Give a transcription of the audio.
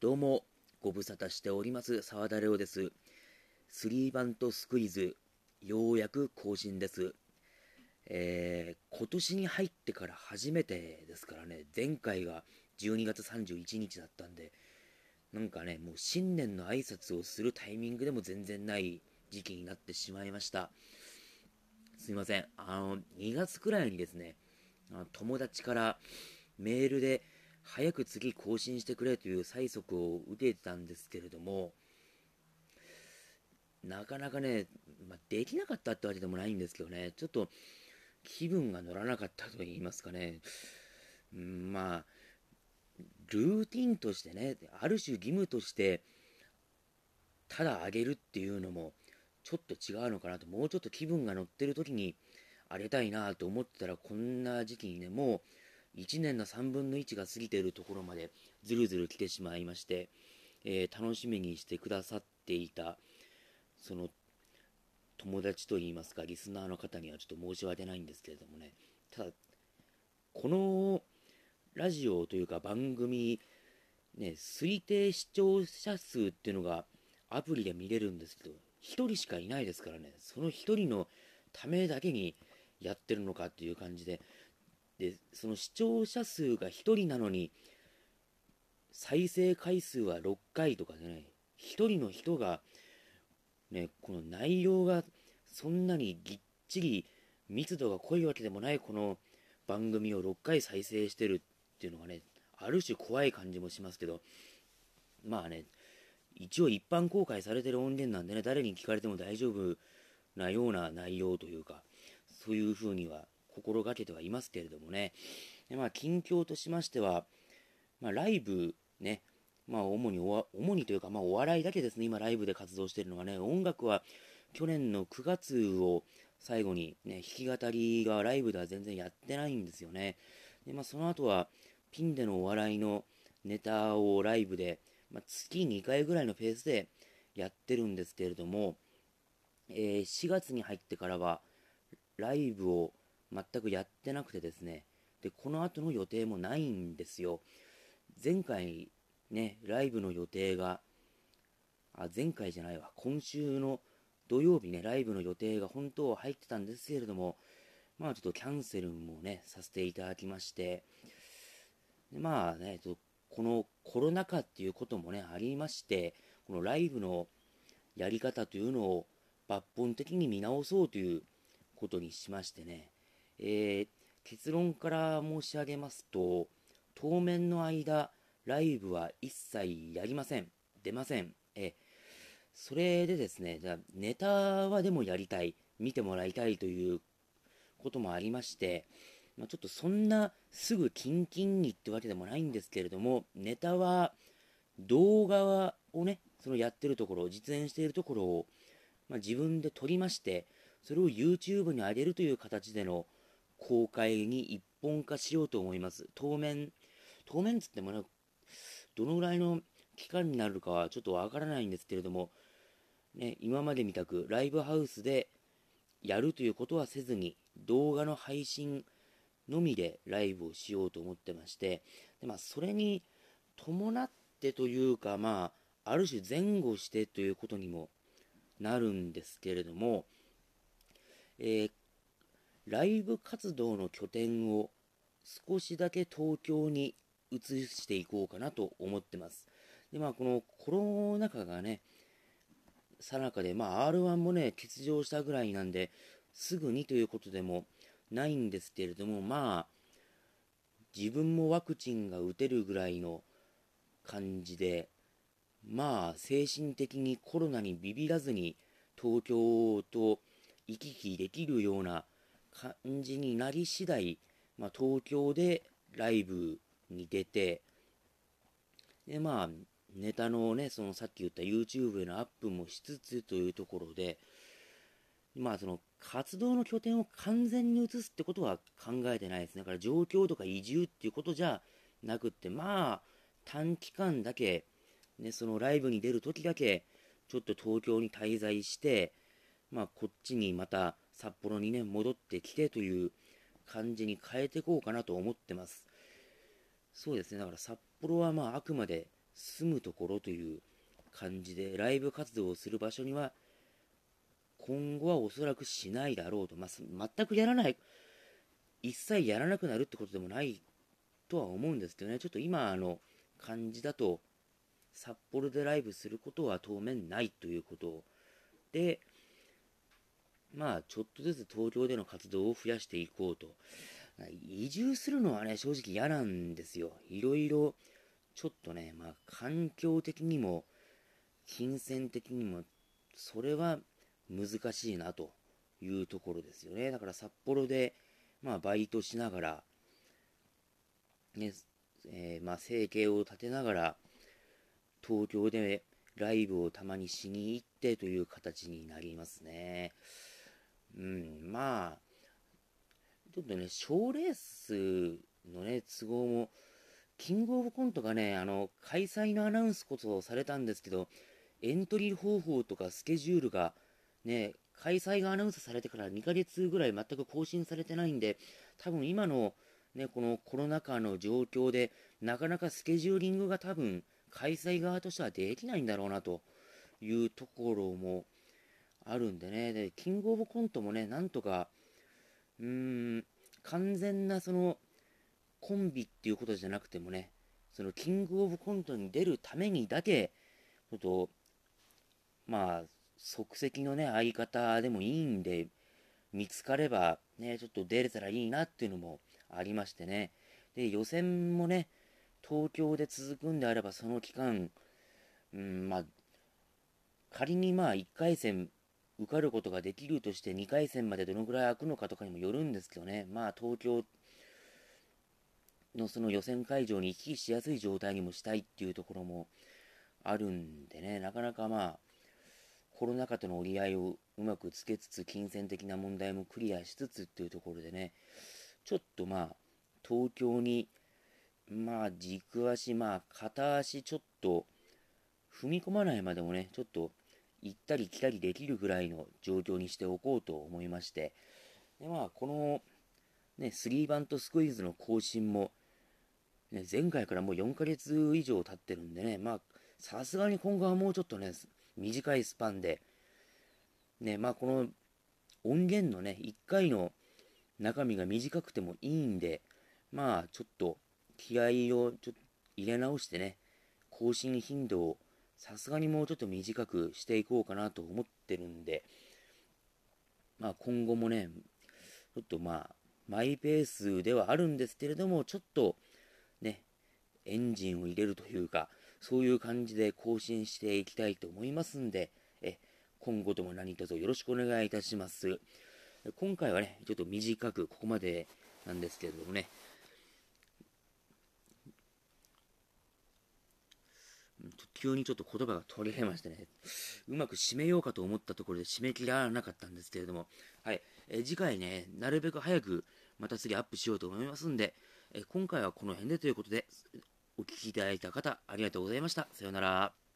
どうも、ご無沙汰しております、沢田レオです。スリーバントスクイズ、ようやく更新です。えー、今年に入ってから初めてですからね、前回が12月31日だったんで、なんかね、もう新年の挨拶をするタイミングでも全然ない時期になってしまいました。すいません。あの、2月くらいにですね、友達からメールで、早く次更新してくれという催促を受けてたんですけれども、なかなかね、まあ、できなかったってわけでもないんですけどね、ちょっと気分が乗らなかったと言いますかね、うん、まあ、ルーティンとしてね、ある種義務として、ただあげるっていうのも、ちょっと違うのかなと、もうちょっと気分が乗ってる時にあげたいなと思ってたら、こんな時期にね、もう1年の3分の1が過ぎているところまでずるずる来てしまいまして、えー楽しみにしてくださっていた、その友達といいますか、リスナーの方にはちょっと申し訳ないんですけれどもね、ただ、このラジオというか番組、ね、推定視聴者数っていうのがアプリで見れるんですけど、1人しかいないですからね、その1人のためだけにやってるのかっていう感じで、で、その視聴者数が1人なのに、再生回数は6回とかでね、1人の人が、ね、この内容がそんなにぎっちり密度が濃いわけでもないこの番組を6回再生してるっていうのがね、ある種怖い感じもしますけど、まあね、一応一般公開されてる音源なんでね、誰に聞かれても大丈夫なような内容というか、そういうふうには心がけてはいますけれどもね、でまあ、近況としましては、まあ、ライブね、まあ、主におわ、主にというか、まあ、お笑いだけですね、今、ライブで活動しているのがね、音楽は去年の9月を最後に、ね、弾き語りがライブでは全然やってないんですよね。で、まあ、その後は、ピンでのお笑いのネタをライブで、まあ、月2回ぐらいのペースでやってるんですけれども、えー4月に入ってからは、ライブを全くやってなくてですね、で、この後の予定もないんですよ。前回ね、ライブの予定が、あ、前回じゃないわ、今週の土曜日ね、ライブの予定が本当は入ってたんですけれども、まあちょっとキャンセルもね、させていただきまして、でまあね、とこのコロナ禍っていうこともね、ありまして、このライブのやり方というのを抜本的に見直そうということにしましてね、えー結論から申し上げますと、当面の間、ライブは一切やりません。出ません。えそれでですね、じゃネタはでもやりたい、見てもらいたいということもありまして、まあ、ちょっとそんなすぐキンキンにってわけでもないんですけれども、ネタは動画をね、そのやってるところ、実演しているところを、まあ、自分で撮りまして、それを YouTube に上げるという形での公開に一本化しようと思います。当面、当面つってもね、どのぐらいの期間になるかはちょっとわからないんですけれども、ね、今までみたくライブハウスでやるということはせずに、動画の配信のみでライブをしようと思ってまして、でまあ、それに伴ってというか、まあ、ある種前後してということにもなるんですけれども、えーライブ活動の拠点を少しだけ東京に移していこうかなと思ってます。で、まあ、このコロナ禍がね、さなかで、まあ、R1 もね、欠場したぐらいなんで、すぐにということでもないんですけれども、まあ、自分もワクチンが打てるぐらいの感じで、まあ、精神的にコロナにビビらずに、東京と行き来できるような感じになり次第、まあ、東京でライブに出て、で、まあ、ネタのね、そのさっき言った YouTube へのアップもしつつというところで、まあ、その活動の拠点を完全に移すってことは考えてないですね。だから状況とか移住っていうことじゃなくって、まあ、短期間だけ、ね、そのライブに出るときだけ、ちょっと東京に滞在して、まあ、こっちにまた札幌にね、戻ってきてという感じに変えていこうかなと思ってます。そうですね、だから札幌はまあ、あくまで住むところという感じでライブ活動をする場所には今後はおそらくしないだろうと、まあ、全くやらない。一切やらなくなるってことでもないとは思うんですけどね。ちょっと今の感じだと札幌でライブすることは当面ないということでまあちょっとずつ東京での活動を増やしていこうと。移住するのはね正直嫌なんですよ。いろいろちょっとねまあ環境的にも金銭的にもそれは難しいなというところですよね。だから札幌でまあバイトしながらねえー、まあ生計を立てながら東京でライブをたまにしに行ってという形になりますね。うん、まあ、ちょっとね、賞レースのね、都合も、キングオブコントがね、あの、開催のアナウンスこそされたんですけど、エントリー方法とかスケジュールが、ね、開催がアナウンスされてから2ヶ月ぐらい全く更新されてないんで、多分今の、ね、このコロナ禍の状況で、なかなかスケジューリングが多分、開催側としてはできないんだろうなというところもあるんでね、で、キングオブコントもね、なんとか、うーん、完全なその、コンビっていうことじゃなくてもね、そのキングオブコントに出るためにだけ、ちょっと、まあ、即席のね、相方でもいいんで、見つかれば、ね、ちょっと出れたらいいなっていうのもありましてね。で、予選もね、東京で続くんであれば、その期間、うん、まあ、仮にまあ1回戦受かることができるとして2回戦までどのぐらい空くのかとかにもよるんですけどね、まあ東京のその予選会場に行き来しやすい状態にもしたいっていうところもあるんでね、なかなかまあ、コロナ禍との折り合いをうまくつけつつ、金銭的な問題もクリアしつつっていうところでね、ちょっとまあ、東京に、まあ、軸足、まあ、片足ちょっと踏み込まないまでもね、ちょっと行ったり来たりできるぐらいの状況にしておこうと思いまして、でまあ、この、ね、スリーバントスクイズの更新も、ね、前回からもう4ヶ月以上経ってるんでね、まあ、さすがに今後はもうちょっとね、短いスパンで、ね、まあ、この音源のね、1回の中身が短くてもいいんで、まあ、ちょっと気合をちょっと入れ直してね、更新頻度をさすがにもうちょっと短くしていこうかなと思ってるんで、まあ今後もね、ちょっとまあ、マイペースではあるんですけれども、ちょっとね、エンジンを入れるというか、そういう感じで更新していきたいと思いますんで、え今後とも何卒よろしくお願いいたします。今回はね、ちょっと短くここまでなんですけれどもね、急にちょっと言葉が取れましてね、うまく締めようかと思ったところで締め切らなかったんですけれども、はい、え次回ね、なるべく早くまた次アップしようと思いますんで、え今回はこの辺でということで、お聴きいただいた方、ありがとうございました。さようなら。